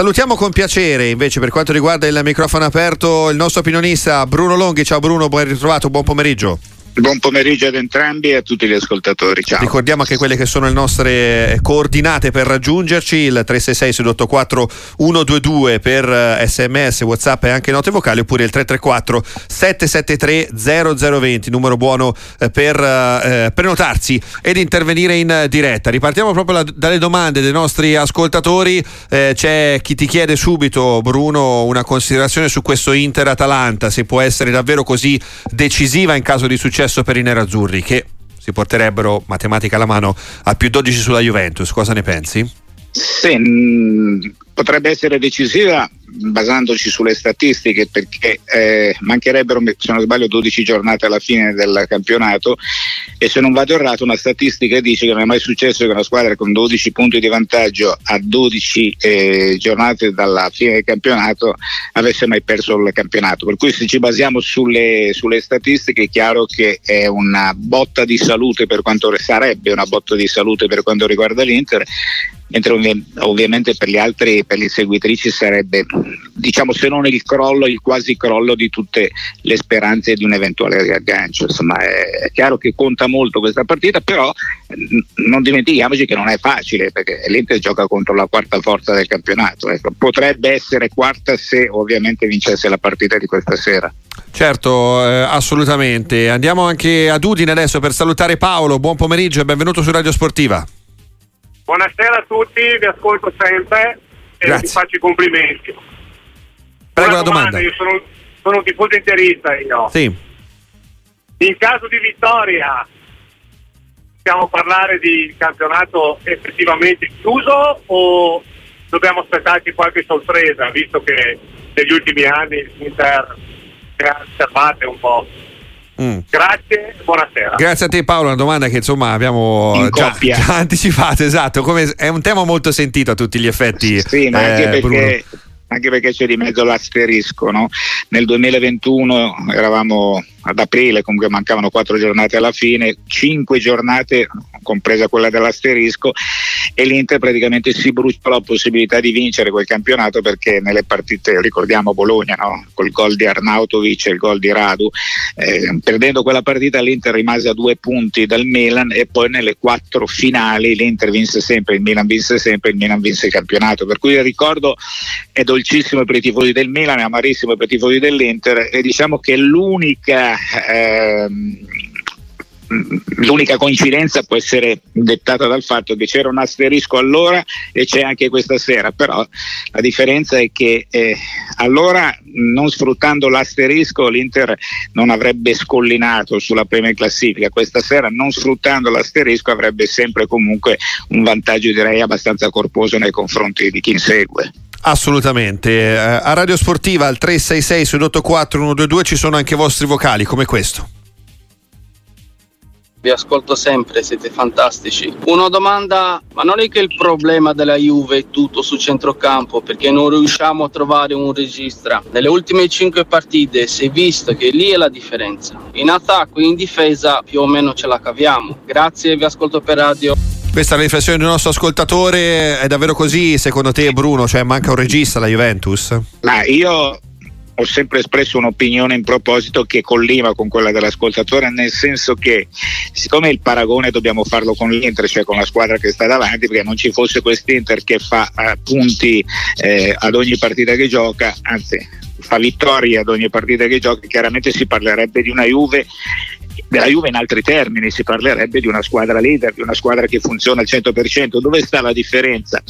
salutiamo con piacere invece per quanto riguarda il microfono aperto il nostro opinionista Bruno Longhi. Ciao Bruno, ben ritrovato, buon pomeriggio. Buon pomeriggio ad entrambi e a tutti gli ascoltatori. Ciao. Ricordiamo anche quelle che sono le nostre coordinate per raggiungerci: il 366 684 122 per sms, whatsapp e anche note vocali, oppure il 334 773 0020, numero buono eh, per eh, prenotarsi ed intervenire in diretta. Ripartiamo proprio la, dalle domande dei nostri ascoltatori. Eh, c'è chi ti chiede subito, Bruno, una considerazione su questo Inter-Atalanta, se può essere davvero così decisiva in caso di successo successo per i nerazzurri che si porterebbero matematica alla mano a più 12 sulla Juventus. Cosa ne pensi? Sì, mh, potrebbe essere decisiva basandoci sulle statistiche perché eh, mancherebbero se non sbaglio 12 giornate alla fine del campionato e se non vado errato una statistica dice che non è mai successo che una squadra con 12 punti di vantaggio a 12 eh, giornate dalla fine del campionato avesse mai perso il campionato. Per cui se ci basiamo sulle, sulle statistiche è chiaro che è una botta di salute per quanto sarebbe una botta di salute per quanto riguarda l'Inter mentre ovvi- ovviamente per gli altri, per le seguitrici sarebbe diciamo se non il crollo, il quasi crollo di tutte le speranze di un eventuale riaggancio. Insomma è chiaro che conta molto questa partita, però non dimentichiamoci che non è facile perché l'Inter gioca contro la quarta forza del campionato. Ecco, potrebbe essere quarta se ovviamente vincesse la partita di questa sera. Certo, eh, assolutamente. Andiamo anche ad Udine adesso per salutare Paolo. Buon pomeriggio e benvenuto su Radio Sportiva. Buonasera a tutti, vi ascolto sempre e Grazie. vi faccio i complimenti. Prego la domanda. Io sono, sono un tifoso interista io. Sì. In caso di vittoria possiamo parlare di campionato effettivamente chiuso o dobbiamo aspettarci qualche sorpresa visto che negli ultimi anni l'Inter si è osservate un po'. Mm. Grazie buonasera. Grazie a te Paolo, una domanda che insomma abbiamo In già, già anticipato, esatto, come, è un tema molto sentito a tutti gli effetti. Sì, ma anche eh, Bruno. Anche perché c'è di mezzo l'asterisco. No? Nel 2021 eravamo ad aprile, comunque mancavano quattro giornate alla fine, cinque giornate, compresa quella dell'asterisco, e l'Inter praticamente si bruciò la possibilità di vincere quel campionato perché nelle partite, ricordiamo Bologna, no? col gol di Arnautovic e il gol di Radu, eh, perdendo quella partita l'Inter rimase a due punti dal Milan e poi nelle quattro finali l'Inter vinse sempre, il Milan vinse sempre, il Milan vinse il campionato. Per cui il ricordo è dolcissimo per i tifosi del Milan, è amarissimo per i tifosi dell'Inter e diciamo che l'unica ehm, l'unica coincidenza può essere dettata dal fatto che c'era un asterisco allora e c'è anche questa sera, però la differenza è che eh, allora non sfruttando l'asterisco l'Inter non avrebbe scollinato sulla prima classifica, questa sera non sfruttando l'asterisco avrebbe sempre comunque un vantaggio direi abbastanza corposo nei confronti di chi insegue. Assolutamente. Eh, a Radio Sportiva al 366 684 122 ci sono anche i vostri vocali come questo. Vi ascolto sempre, siete fantastici. Una domanda, ma non è che il problema della Juve è tutto su centrocampo perché non riusciamo a trovare un regista. Nelle ultime cinque partite si è visto che lì è la differenza. In attacco e in difesa più o meno ce la caviamo. Grazie, vi ascolto per radio. Questa è la riflessione del nostro ascoltatore. È davvero così secondo te Bruno? Cioè manca un regista alla Juventus? Ma io ho sempre espresso un'opinione in proposito che collima con quella dell'ascoltatore, nel senso che siccome il paragone dobbiamo farlo con l'Inter, cioè con la squadra che sta davanti, perché non ci fosse quest'Inter che fa eh, punti eh, ad ogni partita che gioca, anzi fa vittorie ad ogni partita che gioca, chiaramente si parlerebbe di una Juve della Juve in altri termini si parlerebbe di una squadra leader, di una squadra che funziona al 100%. Dove sta la differenza?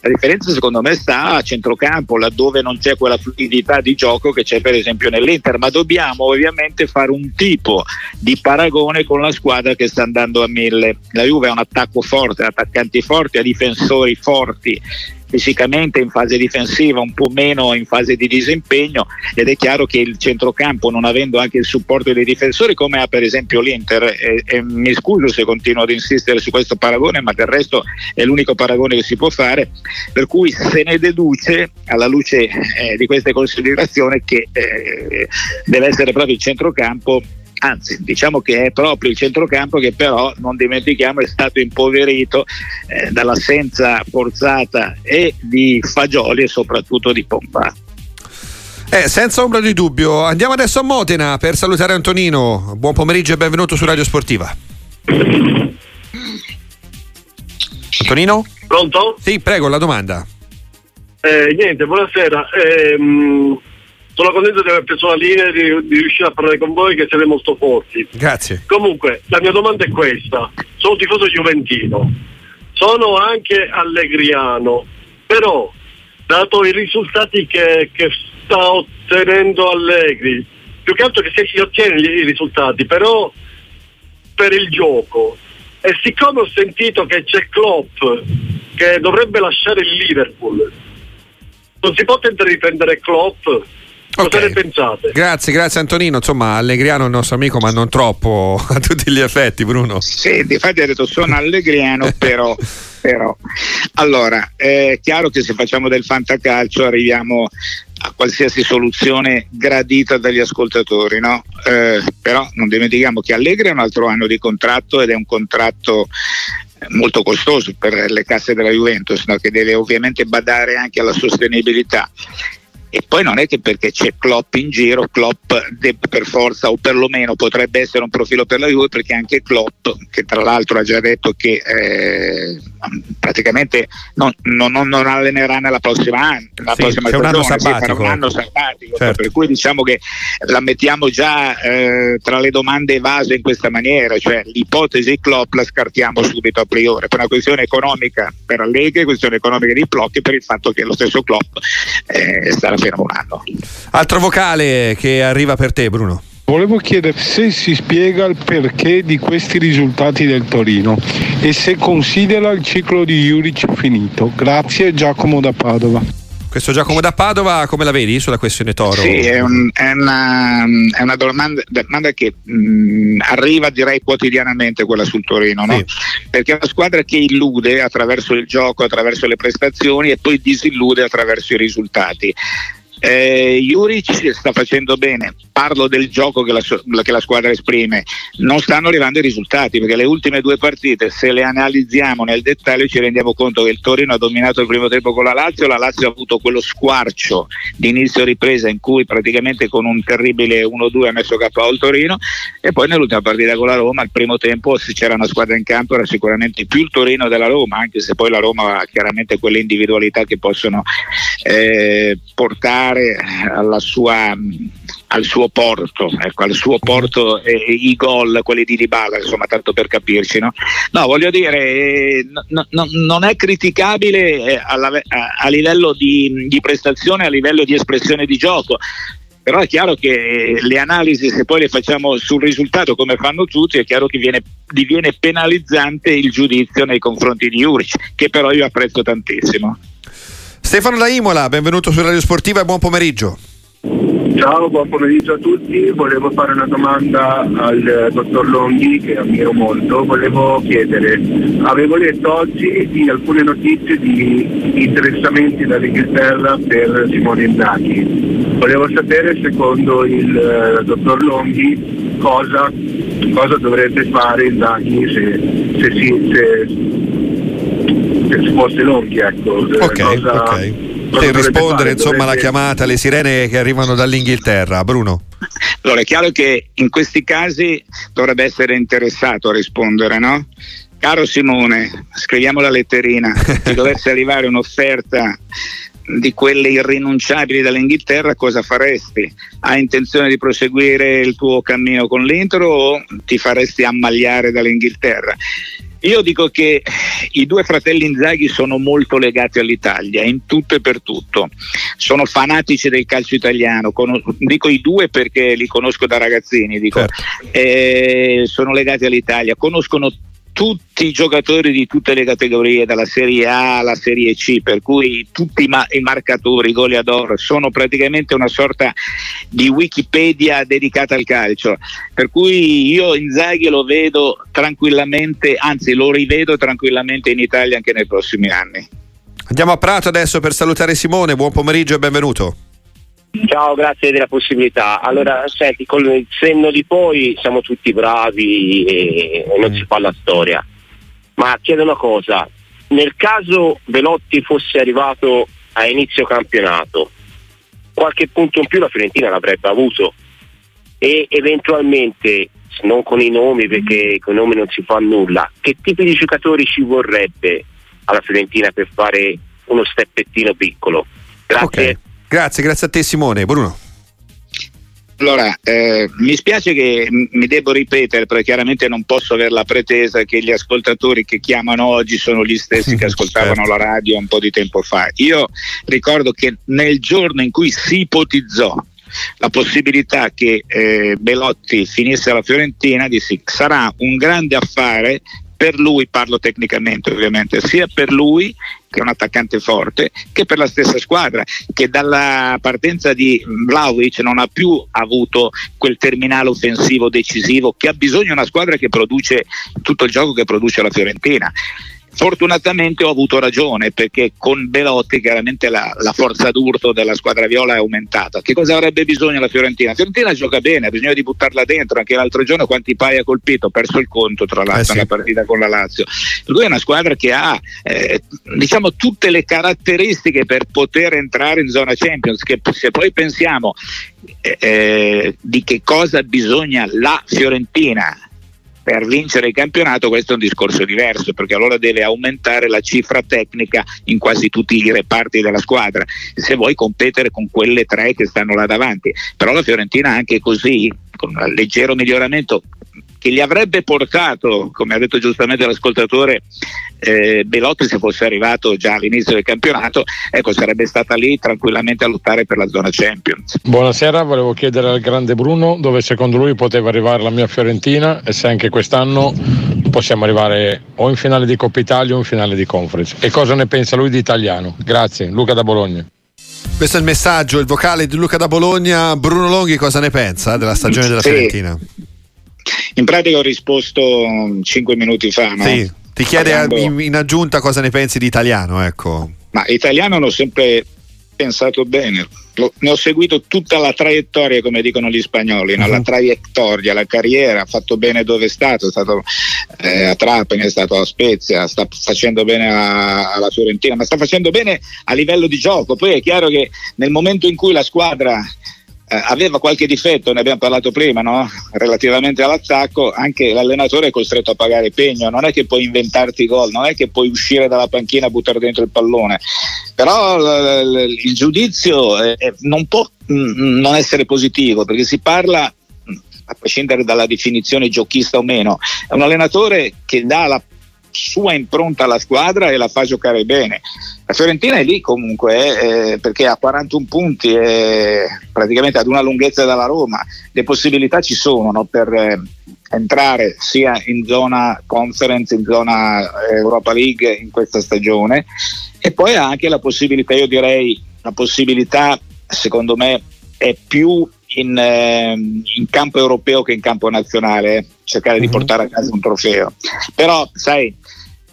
La differenza secondo me sta a centrocampo, laddove non c'è quella fluidità di gioco che c'è per esempio nell'Inter, ma dobbiamo ovviamente fare un tipo di paragone con la squadra che sta andando a mille. La Juve ha un attacco forte, attaccanti forti, ha difensori forti, fisicamente in fase difensiva, un po' meno in fase di disimpegno ed è chiaro che il centrocampo non avendo anche il supporto dei difensori come ha per esempio l'Inter e, e mi scuso se continuo ad insistere su questo paragone ma del resto è l'unico paragone che si può fare per cui se ne deduce alla luce eh, di queste considerazioni che eh, deve essere proprio il centrocampo anzi diciamo che è proprio il centrocampo che però non dimentichiamo è stato impoverito eh, dall'assenza forzata e di Fagioli e soprattutto di Pompa. Eh, senza ombra di dubbio, andiamo adesso a Modena per salutare Antonino. Buon pomeriggio e benvenuto su Radio Sportiva. Antonino? Pronto? Sì, prego, la domanda. Eh, niente, buonasera. Eh, sono contento di aver preso la linea e di, di, riuscire a parlare con voi che siete molto forti. Grazie. Comunque, la mia domanda è questa. Sono tifoso giuventino, sono anche allegriano, però dato i risultati che, che sta ottenendo Allegri, più che altro che se si ottiene i risultati, però per il gioco. E siccome ho sentito che c'è Klopp che dovrebbe lasciare il Liverpool, non si può tentare di prendere Klopp? Cosa okay. ne pensate? Grazie, grazie Antonino. Insomma, Allegriano è il nostro amico, ma non troppo a tutti gli effetti, Bruno. Sì, di fatto ha detto sono Allegriano, però, però. Allora, è chiaro che se facciamo del fantacalcio arriviamo a qualsiasi soluzione gradita dagli ascoltatori, no? eh, però non dimentichiamo che Allegri ha un altro anno di contratto ed è un contratto molto costoso per le casse della Juventus, no? che deve ovviamente badare anche alla sostenibilità e poi non è che perché c'è Klopp in giro, Klopp per forza o perlomeno potrebbe essere un profilo per la Juve perché anche Klopp, che tra l'altro ha già detto che eh, praticamente non, non, non, allenerà nella prossima, nella sì, prossima stagione, un anno sabbatico, un anno sabbatico. Certo. per cui diciamo che la mettiamo già eh, tra le domande evase in questa maniera, cioè l'ipotesi Klopp la scartiamo subito a priori, per una questione economica per Allegri, questione economica di Plocchi per il fatto che lo stesso Klopp eh, starà fermo un anno. Altro vocale che arriva per te Bruno. Volevo chiedere se si spiega il perché di questi risultati del Torino e se considera il ciclo di Juric finito. Grazie Giacomo da Padova. Questo Giacomo da Padova, come la vedi sulla questione Toro? Sì, è, un, è, una, è una, domanda, domanda che mh, arriva direi quotidianamente quella sul Torino, no? sì. perché è una squadra che illude attraverso il gioco, attraverso le prestazioni e poi disillude attraverso i risultati. Eh, Juric sta facendo bene, parlo del gioco che la, che la, squadra esprime, non stanno arrivando i risultati perché le ultime due partite, se le analizziamo nel dettaglio, ci rendiamo conto che il Torino ha dominato il primo tempo con la Lazio, la Lazio ha avuto quello squarcio di inizio ripresa in cui praticamente con un terribile 1-2 ha messo KO il Torino. E poi nell'ultima partita con la Roma, al primo tempo se c'era una squadra in campo era sicuramente più il Torino della Roma, anche se poi la Roma ha chiaramente quelle individualità che possono eh, portare portare sua, al suo porto, ecco, al suo porto eh, i gol, quelli di Dybala, insomma, tanto per capirci. No, no voglio dire, eh, no, no, non è criticabile eh, alla, a, a, livello di, di prestazione, a livello di espressione di gioco però è chiaro che le analisi se poi le facciamo sul risultato come fanno tutti è chiaro che viene, diviene penalizzante il giudizio nei confronti di Juric che però io apprezzo tantissimo Stefano da Imola, benvenuto su Radio Sportiva e buon pomeriggio. Ciao, buon pomeriggio a tutti. Volevo fare una domanda al dottor Longhi che ammiro molto. Volevo chiedere, avevo letto oggi di alcune notizie di interessamenti dall'Inghilterra per Simone Inzaghi. Volevo sapere secondo il uh, dottor Longhi cosa, cosa dovrebbe fare Inzaghi se, se, si, se se fosse Longhi ecco ok, cosa, ok per rispondere insomma alla chiamata alle sirene che arrivano dall'Inghilterra Bruno allora è chiaro che in questi casi dovrebbe essere interessato a rispondere no? caro Simone scriviamo la letterina ti dovesse arrivare un'offerta di quelle irrinunciabili dall'Inghilterra cosa faresti? Hai intenzione di proseguire il tuo cammino con l'Inter o ti faresti ammagliare dall'Inghilterra? Io dico che i due fratelli Inzaghi sono molto legati all'Italia, in tutto e per tutto. Sono fanatici del calcio italiano, Con, dico i due perché li conosco da ragazzini, dico, certo. eh, sono legati all'Italia, conoscono tutti i giocatori di tutte le categorie, dalla Serie A alla Serie C, per cui tutti i, ma- i marcatori, i goleador, sono praticamente una sorta di Wikipedia dedicata al calcio. Per cui io Inzaghi lo vedo tranquillamente, anzi lo rivedo tranquillamente in Italia anche nei prossimi anni. Andiamo a Prato adesso per salutare Simone, buon pomeriggio e benvenuto. Ciao, grazie della possibilità. Allora, senti, con il senno di poi siamo tutti bravi e, non si fa la storia. Ma chiedo una cosa, nel caso Velotti fosse arrivato a inizio campionato, qualche punto in più la Fiorentina l'avrebbe avuto e eventualmente, non con i nomi perché con i nomi non si fa nulla, che tipi di giocatori ci vorrebbe alla Fiorentina per fare uno steppettino piccolo? Grazie. Okay. Grazie, grazie a te Simone. Bruno. Allora, eh, mi spiace che mi devo ripetere perché chiaramente non posso avere la pretesa che gli ascoltatori che chiamano oggi sono gli stessi che ascoltavano certo. la radio un po' di tempo fa. Io ricordo che nel giorno in cui si ipotizzò la possibilità che eh, Belotti finisse alla Fiorentina, dissi sarà un grande affare per lui, parlo tecnicamente ovviamente, sia per lui che è un attaccante forte, che per la stessa squadra, che dalla partenza di Vlaovic non ha più avuto quel terminale offensivo decisivo che ha bisogno una squadra che produce tutto il gioco che produce la Fiorentina. Fortunatamente ho avuto ragione perché con Belotti chiaramente la, la, forza d'urto della squadra viola è aumentata. Che cosa avrebbe bisogno la Fiorentina? La Fiorentina gioca bene, ha bisogno di buttarla dentro. Anche l'altro giorno quanti pai ha colpito, ha perso il conto tra l'altro eh sì. partita con la Lazio. Lui è una squadra che ha eh, diciamo tutte le caratteristiche per poter entrare in zona Champions. Che se poi pensiamo eh, eh di che cosa bisogna la Fiorentina per vincere il campionato questo è un discorso diverso perché allora deve aumentare la cifra tecnica in quasi tutti i reparti della squadra se vuoi competere con quelle tre che stanno là davanti. Però la Fiorentina anche così con un leggero miglioramento che gli avrebbe portato, come ha detto giustamente l'ascoltatore, eh, Belotti se fosse arrivato già all'inizio del campionato, ecco, sarebbe stata lì tranquillamente a lottare per la zona Champions. Buonasera, volevo chiedere al grande Bruno dove secondo lui poteva arrivare la mia Fiorentina e se anche quest'anno possiamo arrivare o in finale di Coppa Italia o in finale di Conference. E cosa ne pensa lui di italiano? Grazie, Luca da Bologna. Questo è il messaggio, il vocale di Luca da Bologna. Bruno Longhi cosa ne pensa della stagione della sì. Fiorentina? In pratica ho risposto 5 minuti fa. No? Sì, ti chiede Parlando... in, aggiunta cosa ne pensi di italiano. Ecco. Ma italiano l'ho sempre pensato bene. Ne ho seguito tutta la traiettoria, come dicono gli spagnoli, uh-huh. no? la mhm. traiettoria, la carriera, ha fatto bene dove è stato, è stato eh, a Trapani, è stato a Spezia, sta facendo bene a, alla Fiorentina, ma sta facendo bene a livello di gioco. Poi è chiaro che nel momento in cui la squadra eh, aveva qualche difetto, ne abbiamo parlato prima, no? relativamente all'attacco, anche l'allenatore è costretto a pagare pegno, non è che puoi inventarti gol, non è che puoi uscire dalla panchina e buttare dentro il pallone, però l- l- il giudizio è, non può mh, mm, non essere positivo perché si parla mm, a prescindere dalla definizione giochista o meno, è un allenatore che dà la sua impronta alla squadra e la fa giocare bene. La Fiorentina è lì comunque eh, perché ha 41 punti e praticamente ad una lunghezza dalla Roma. Le possibilità ci sono no, per eh, entrare sia in zona conference, in zona eh, Europa League in questa stagione e poi ha anche la possibilità, io direi, la possibilità secondo me è più in, eh, in, campo europeo che in campo nazionale, eh, cercare di mhm. portare a casa un trofeo. Però, sai,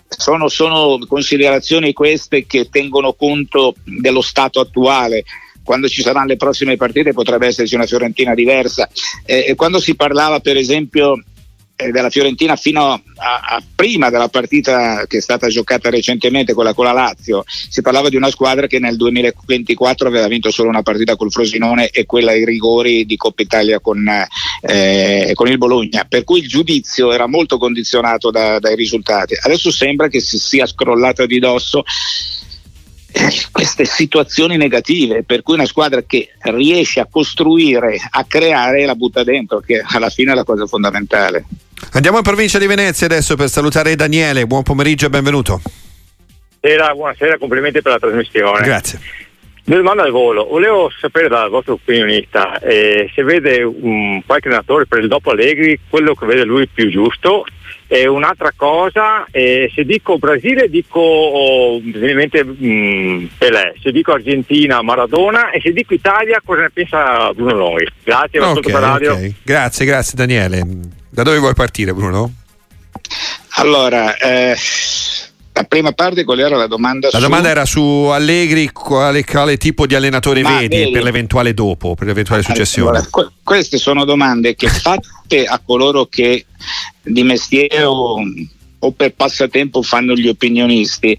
sono, sono considerazioni queste che tengono conto dello stato attuale quando ci saranno le prossime partite potrebbe esserci una Fiorentina diversa. Eh, quando si parlava per esempio della Fiorentina fino a, a, prima della partita che è stata giocata recentemente, quella con la Lazio, si parlava di una squadra che nel 2024 aveva vinto solo una partita col Frosinone e quella ai rigori di Coppa Italia con, eh, con il Bologna, per cui il giudizio era molto condizionato da, dai risultati. Adesso sembra che si sia scrollata di dosso queste situazioni negative, per cui una squadra che riesce a costruire, a creare, la butta dentro, che alla fine è la cosa fondamentale. Andiamo in provincia di Venezia adesso per salutare Daniele, buon pomeriggio e benvenuto. Buonasera, buonasera, complimenti per la trasmissione. Grazie. Due domande al volo, volevo sapere dal vostro opinionista eh, se vede un qualche allenatore per il dopo Allegri quello che vede lui più giusto e un'altra cosa, eh, se dico Brasile dico oh, ovviamente mm, Pelé, se dico Argentina Maradona e se dico Italia cosa ne pensa Bruno Noi? Grazie, okay. Okay. Grazie, grazie Daniele. Da dove vuoi partire Bruno? Allora, eh, La prima parte qual era la domanda? La su... domanda era su Allegri, quale, quale tipo di allenatore Ma vedi vedi- per l'eventuale dopo, per l'eventuale successione? Allora, que- queste sono domande che fatte a coloro che di mestiere o, o per passatempo fanno gli opinionisti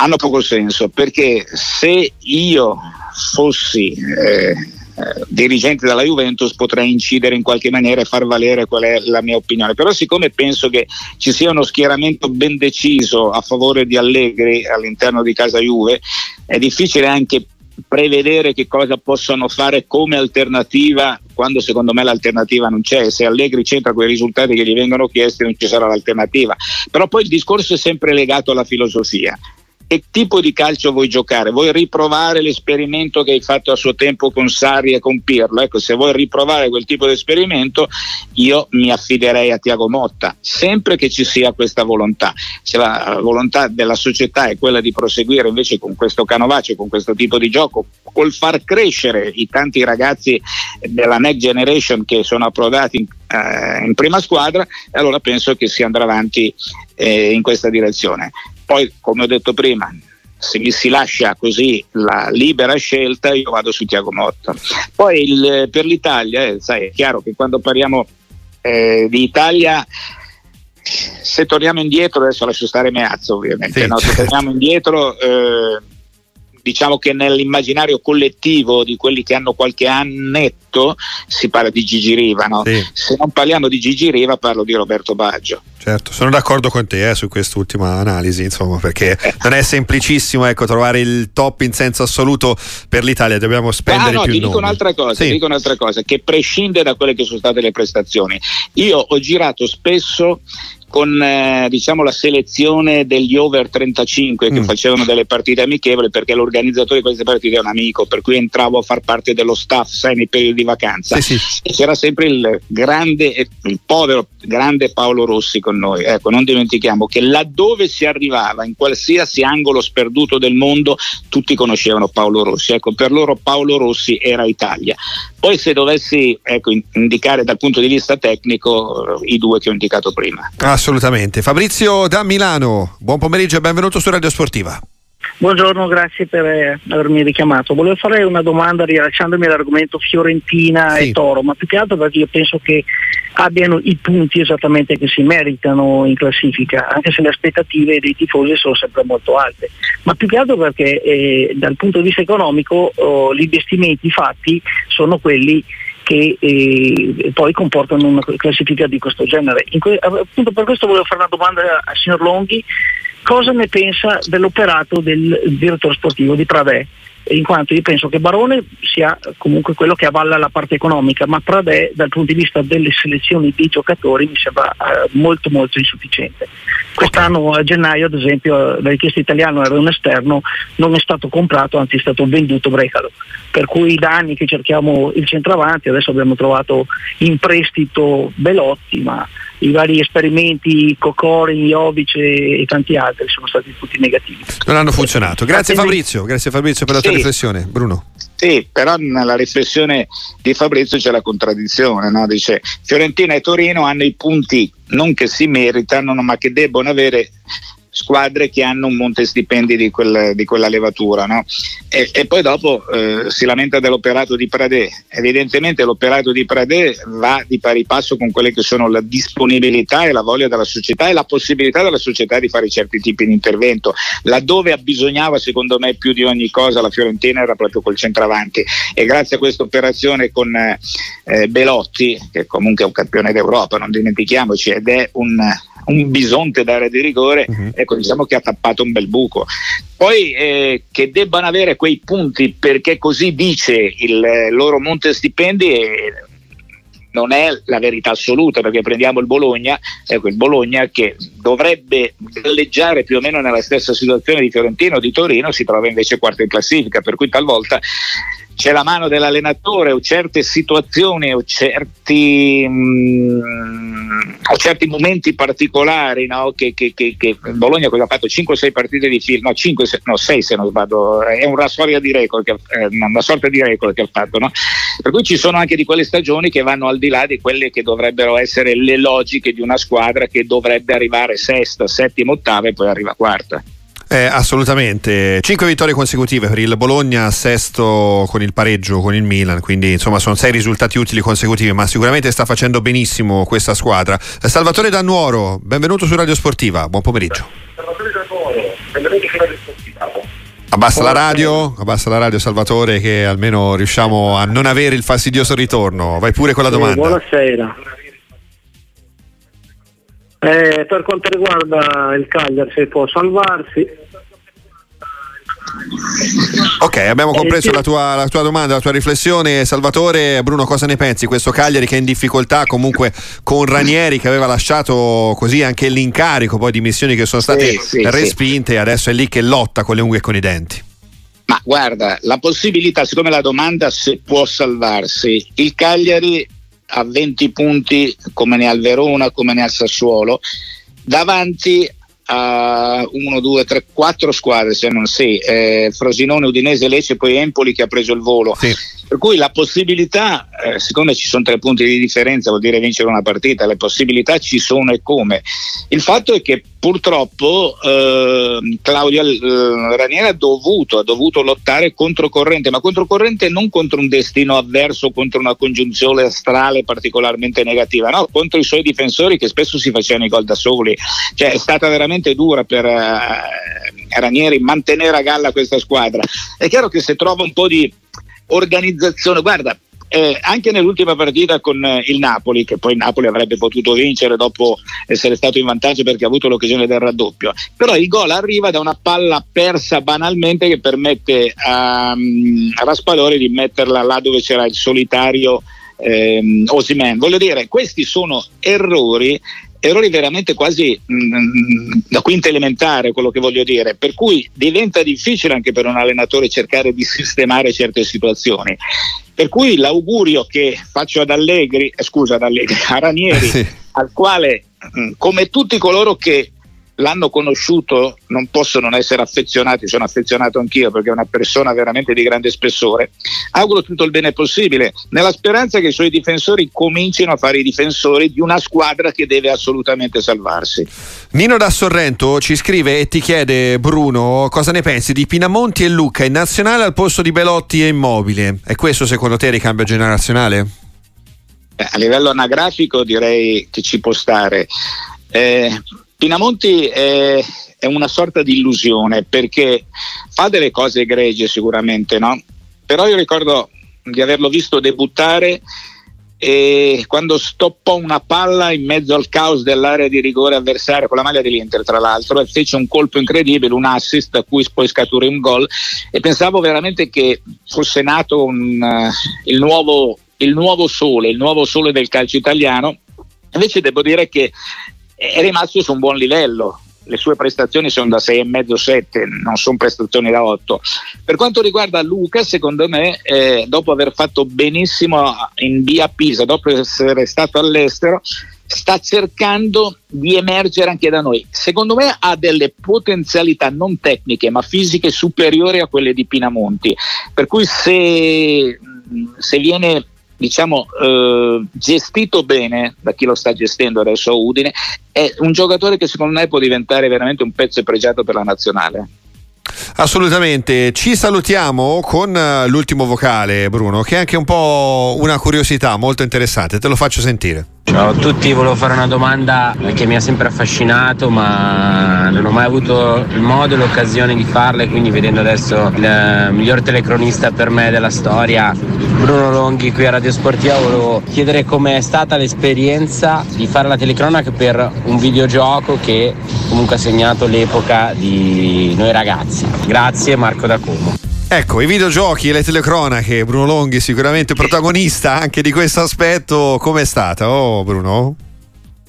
hanno poco senso perché se io fossi eh, dirigente della Juventus potrei incidere in qualche maniera e far valere qual è la mia opinione. Però siccome penso che ci sia uno schieramento ben deciso a favore di Allegri all'interno di casa Juve è difficile anche prevedere che cosa possono fare come alternativa quando secondo me l'alternativa non c'è. Se Allegri c'entra quei risultati che gli vengono chiesti non ci sarà l'alternativa. Però poi il discorso è sempre legato alla filosofia che tipo di calcio vuoi giocare? Vuoi riprovare l'esperimento che hai fatto a suo tempo con Sarri e con Pirlo? Ecco, se vuoi riprovare quel tipo di esperimento, io mi affiderei a Tiago Motta, sempre che ci sia questa volontà. Se la volontà della società è quella di proseguire invece con questo canovaccio, con questo tipo di gioco, col far crescere i tanti ragazzi della next generation che sono approdati in, eh, in prima squadra, allora penso che si andrà avanti eh, in questa direzione. Poi, come ho detto prima, se mi si lascia così la libera scelta, io vado su Tiago Motta. Poi il- per l'Italia, eh, sai, è chiaro che quando parliamo eh, di Italia, se torniamo indietro, adesso lascio stare Meazza ovviamente, Sì, no? se torniamo indietro, eh, diciamo che nell'immaginario collettivo di quelli che hanno qualche annetto si parla di Gigi Riva, no? Sì. se non parliamo di Gigi Riva parlo di Roberto Baggio. Certo, sono d'accordo con te eh, su quest'ultima analisi, insomma, perché non è semplicissimo ecco, trovare il top in senso assoluto per l'Italia, dobbiamo spendere Ah, no, più ti dico cosa, Sì. ti dico un'altra cosa che prescinde da quelle che sono state le prestazioni. Io ho girato spesso con eh, diciamo la selezione degli over 35 che Mm. facevano delle partite amichevoli perché l'organizzatore di queste partite è un amico per cui entravo a far parte dello staff sai nei periodi di vacanza Sì, sì. e c'era sempre il grande il povero grande Paolo Rossi con noi ecco non dimentichiamo che laddove si arrivava in qualsiasi angolo sperduto del mondo tutti conoscevano Paolo Rossi ecco per loro Paolo Rossi era Italia poi se dovessi ecco, in- indicare dal punto di vista tecnico eh, i due che ho indicato prima Assolutamente. Fabrizio da Milano, buon pomeriggio e benvenuto su Radio Sportiva. Buongiorno, grazie per eh, avermi richiamato. Volevo fare una domanda rilasciandomi all'argomento Fiorentina Sì. e Toro, ma più che altro perché io penso che abbiano i punti esattamente che si meritano in classifica, anche se le aspettative dei tifosi sono sempre molto alte. Ma più che altro perché eh, dal punto di vista economico oh, gli investimenti fatti sono quelli che eh, poi comportano una classifica di questo genere. Que- appunto per questo volevo fare una domanda al signor Longhi, cosa ne pensa dell'operato del direttore sportivo di Pradè? In quanto io penso che Barone sia comunque quello che avvalla la parte economica, ma Pradè dal punto di vista delle selezioni di giocatori mi sembra eh, molto molto insufficiente. Quest'anno a gennaio ad esempio eh, la richiesta italiana era un esterno, non è stato comprato, anzi è stato venduto Brecalo. Per cui da anni che cerchiamo il centravanti, adesso abbiamo trovato in prestito Belotti, ma i vari esperimenti Cocori, Jovic e, e tanti altri sono stati tutti negativi. Non hanno funzionato. Grazie Fabrizio, grazie Fabrizio per la tua Sì. riflessione. Bruno. Sì, però nella riflessione di Fabrizio c'è la contraddizione, no? dice Fiorentina e Torino hanno i punti non che si meritano, ma che debbono avere squadre che hanno un monte stipendi di, quel- di quella levatura no? e, e poi dopo eh, si lamenta dell'operato di Pradè. Evidentemente l'operato di Pradè va di pari passo con quelle che sono la disponibilità e la voglia della società e la possibilità della società di fare certi tipi di intervento. Laddove abbisognava secondo me più di ogni cosa la Fiorentina era proprio col centravanti. E grazie a questa operazione con eh, Belotti che comunque è un campione d'Europa non dimentichiamoci ed è un, un bisonte d'area di rigore Mhm. ecco diciamo che ha tappato un bel buco poi eh, che debbano avere quei punti perché così dice il eh, loro monte stipendi eh, non è la verità assoluta perché prendiamo il Bologna, ecco il Bologna che dovrebbe galleggiare più o meno nella stessa situazione di Fiorentino o di Torino si trova invece quarto in classifica per cui talvolta c'è la mano dell'allenatore o certe situazioni o certi, mh, o certi momenti particolari no? che, che, che, che, Bologna ha fatto 5-6 partite di fila, no, 5, no 6 se non sbaglio, è una storia di record, che, eh, una sorta di record che ha fatto, no? per cui ci sono anche di quelle stagioni che vanno al di là di quelle che dovrebbero essere le logiche di una squadra che dovrebbe arrivare sesta, settima, ottava e poi arriva quarta. Eh, assolutamente, cinque vittorie consecutive per il Bologna, sesto con il pareggio con il Milan, quindi insomma sono sei risultati utili consecutivi, ma sicuramente sta facendo benissimo questa squadra. Salvatore Dannuoro, benvenuto su Radio Sportiva, buon pomeriggio. Salvatore Dannuoro, benvenuto su Radio Sportiva. Abbassa la radio, abbassa la radio Salvatore che almeno riusciamo a non avere il fastidioso ritorno. Vai pure con la domanda. buonasera. Eh, per quanto riguarda il Cagliari, se può salvarsi. Ok, abbiamo compreso la tua, la tua, domanda, la tua riflessione. Salvatore, Bruno, cosa ne pensi? Questo Cagliari che è in difficoltà comunque con Ranieri che aveva lasciato così anche l'incarico poi di missioni che sono state sì, sì, respinte, sì. adesso è lì che lotta con le unghie e con i denti. Ma guarda, la possibilità, siccome la domanda se può salvarsi, il Cagliari a 20 punti come ne ha il Verona, come ne ha il Sassuolo, davanti a 1, 2, 3, 4 squadre, se non 6, eh, Frosinone, Udinese, Lecce, poi Empoli che ha preso il volo. Sì. Per cui la possibilità, eh, siccome ci sono tre punti di differenza, vuol dire vincere una partita, le possibilità ci sono e come. Il fatto è che purtroppo eh, Claudio eh, Ranieri ha dovuto, ha dovuto lottare controcorrente, ma controcorrente non contro un destino avverso, contro una congiunzione astrale particolarmente negativa, no, contro i suoi difensori che spesso si facevano i gol da soli. Cioè, è stata veramente dura per eh, Ranieri mantenere a galla questa squadra. È chiaro che se trova un po' di organizzazione. Guarda, eh, anche nell'ultima partita con eh, il Napoli, che poi il Napoli avrebbe potuto vincere dopo essere stato in vantaggio perché ha avuto l'occasione del raddoppio, però il gol arriva da una palla persa banalmente che permette a, um, a Raspadori di metterla là dove c'era il solitario ehm, Osimen. Voglio dire, questi sono errori errori veramente quasi mh, mm, mm, da quinta elementare, quello che voglio dire, per cui diventa difficile anche per un allenatore cercare di sistemare certe situazioni. Per cui l'augurio che faccio ad Allegri, eh, scusa ad Allegri, a Ranieri, sì. al quale mh, mm, come tutti coloro che l'hanno conosciuto non posso non essere affezionati, sono affezionato anch'io perché è una persona veramente di grande spessore. Auguro tutto il bene possibile, nella speranza che i suoi difensori comincino a fare i difensori di una squadra che deve assolutamente salvarsi. Nino da Sorrento ci scrive e ti chiede Bruno cosa ne pensi di Pinamonti e Lucca in nazionale al posto di Belotti e Immobile. È questo secondo te ricambio generazionale? Eh, a livello anagrafico direi che ci può stare. Eh, Pinamonti è, è, una sorta di illusione perché fa delle cose egregie sicuramente, no? Però io ricordo di averlo visto debuttare e quando stoppò una palla in mezzo al caos dell'area di rigore avversaria con la maglia dell'Inter tra l'altro e fece un colpo incredibile, un assist da cui poi scaturì un gol e pensavo veramente che fosse nato un, uh, il, nuovo, il nuovo sole, il nuovo sole del calcio italiano invece devo dire che è rimasto su un buon livello. Le sue prestazioni sono da 6,5-7, non sono prestazioni da 8. Per quanto riguarda Luca, secondo me, eh, dopo aver fatto benissimo in via Pisa, dopo essere stato all'estero, sta cercando di emergere anche da noi. Secondo me ha delle potenzialità non tecniche ma fisiche superiori a quelle di Pinamonti. Per cui se, se viene diciamo, eh, gestito bene da chi lo sta gestendo adesso Udine, è un giocatore che secondo me può diventare veramente un pezzo pregiato per la nazionale. Assolutamente, ci salutiamo con eh, l'ultimo vocale Bruno, che è anche un po' una curiosità molto interessante, te lo faccio sentire. Ciao a tutti, volevo fare una domanda che mi ha sempre affascinato ma non ho mai avuto il modo e l'occasione di farla e quindi vedendo adesso il miglior telecronista per me della storia, Bruno Longhi qui a Radio Sportiva, volevo chiedere com'è stata l'esperienza di fare la telecronaca per un videogioco che comunque ha segnato l'epoca di noi ragazzi. Grazie Marco da Como. Ecco, i videogiochi e le telecronache, Bruno Longhi sicuramente protagonista anche di questo aspetto, com'è stata? Oh Bruno?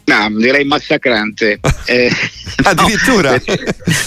No, direi massacrante. Eh, Addirittura?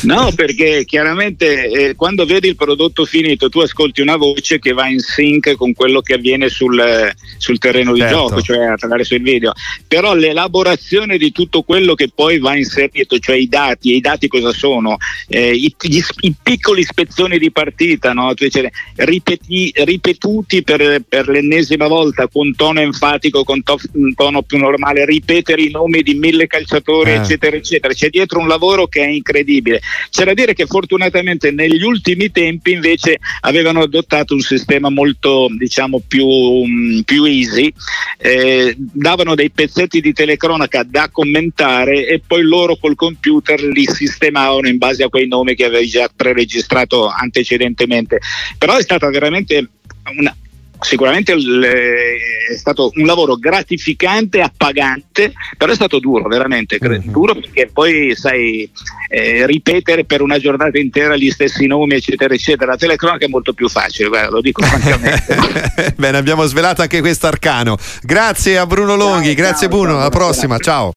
No, no, perché chiaramente eh, quando vedi il prodotto finito tu ascolti una voce che va in sync con quello che avviene sul, sul terreno certo. di gioco, cioè attraverso il video. Però l'elaborazione di tutto quello che poi va inserito, cioè i dati, e i dati cosa sono? Eh, i, gli, i, piccoli spezzoni di partita, no? cioè, ripeti, ripetuti per, per, l'ennesima volta con tono enfatico, con to, tono più normale, ripetere i nomi di mille calciatori, eh. eccetera, eccetera. C'è dietro un lavoro che è incredibile. C'è da dire che fortunatamente negli ultimi tempi invece avevano adottato un sistema molto diciamo più, um, più easy, eh, davano dei pezzetti di telecronaca da commentare e poi loro col computer li sistemavano in base a quei nomi che avevi già preregistrato antecedentemente. Però è stata veramente una, sicuramente è stato un lavoro gratificante, appagante, però è stato duro, veramente mm-hmm. duro perché poi sai eh, ripetere per una giornata intera gli stessi nomi, eccetera, eccetera. La telecronaca è molto più facile, guarda, lo dico francamente. Bene, abbiamo svelato anche questo arcano. Grazie a Bruno Longhi, ciao, grazie ciao, Bruno, alla prossima, ciao.